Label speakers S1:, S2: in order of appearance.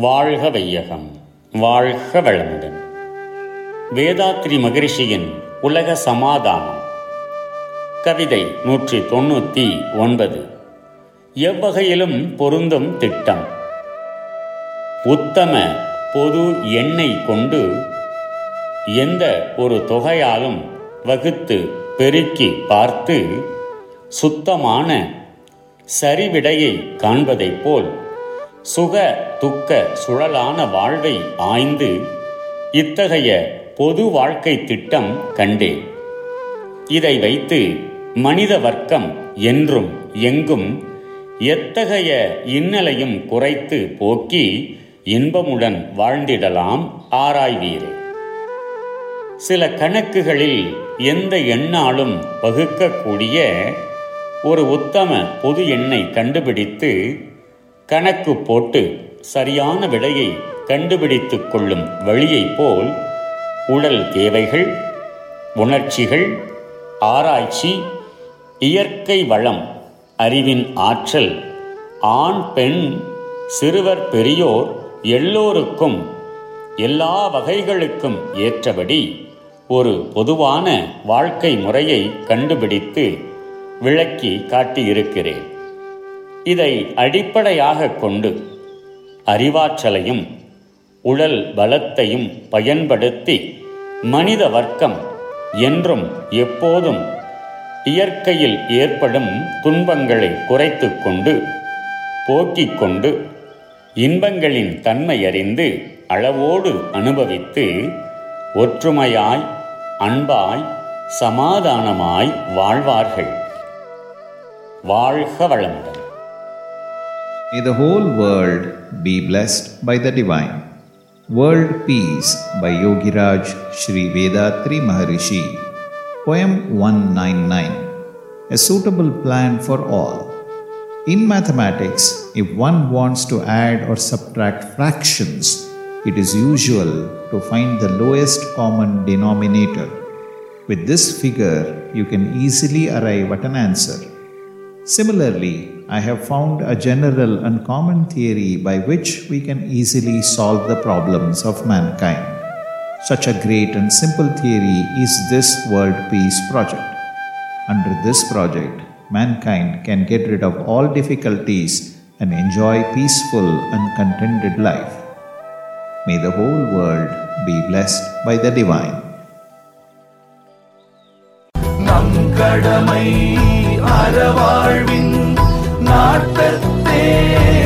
S1: வாழ்க வையகம் வாழ்க வளமுடன். வேதாத்ரி மகரிஷியின் உலக சமாதானம். கவிதை நூற்றி தொண்ணூற்றி ஒன்பது. எவ்வகையிலும் பொருந்தும் திட்டம். உத்தம பொது எண்ணெய் கொண்டு எந்த ஒரு தொகையாலும் வகுத்து பெருக்கி பார்த்து சுத்தமான சரிவிடையை காண்பதைப் போல் சுக துக்க சுழலான வாழ்வை ஆய்ந்து இத்தகைய பொது வாழ்க்கை திட்டம் கண்டேன். இதை வைத்து மனித வர்க்கம் என்றும் எங்கும் எத்தகைய இன்னலையும் குறைத்து போக்கி இன்பமுடன் வாழ்ந்திடலாம் ஆராய்வீரே. சில கணக்குகளில் எந்த எண்ணாலும் வகுக்கக்கூடிய ஒரு உத்தம பொது எண்ணை கண்டுபிடித்து கணக்கு போட்டு சரியான விடையை கண்டுபிடித்துக் கொள்ளும் வழியைப் போல் உடல் தேவைகள் உணர்ச்சிகள் ஆராய்ச்சி இயற்கை வளம் அறிவின் ஆற்றல் ஆண் பெண் சிறுவர் பெரியோர் எல்லோருக்கும் எல்லா வகைகளுக்கும் ஏற்றபடி ஒரு பொதுவான வாழ்க்கை முறையை கண்டுபிடித்து விளக்கி காட்டியிருக்கிறேன். இதை அடிப்படையாக கொண்டு அறிவாற்றலையும் உடல் பலத்தையும் பயன்படுத்தி மனித வர்க்கம் என்றும் எப்போதும் இயற்கையில் ஏற்படும் துன்பங்களை குறைத்து கொண்டு போக்கிக் கொண்டு இன்பங்களின் தன்மை அறிந்து அளவோடு அனுபவித்து ஒற்றுமையாய் அன்பாய் சமாதானமாய் வாழ்வார்கள். வாழ்க வளமுடன்.
S2: May the whole world be blessed by the divine. World Peace by Yogiraj Sri Vedatri Maharishi. Poem 199 A suitable plan for all. In mathematics, if one wants to add or subtract fractions, it is usual to find the lowest common denominator. With this figure, you can easily arrive at an answer. Similarly, I have found a general and common theory by which we can easily solve the problems of mankind. Such a great and simple theory is this World Peace Project. Under this project, mankind can get rid of all difficulties and enjoy peaceful and contented life. May the whole world be blessed by the divine.
S3: நம் கடமை அறவாழ்வின் yeah.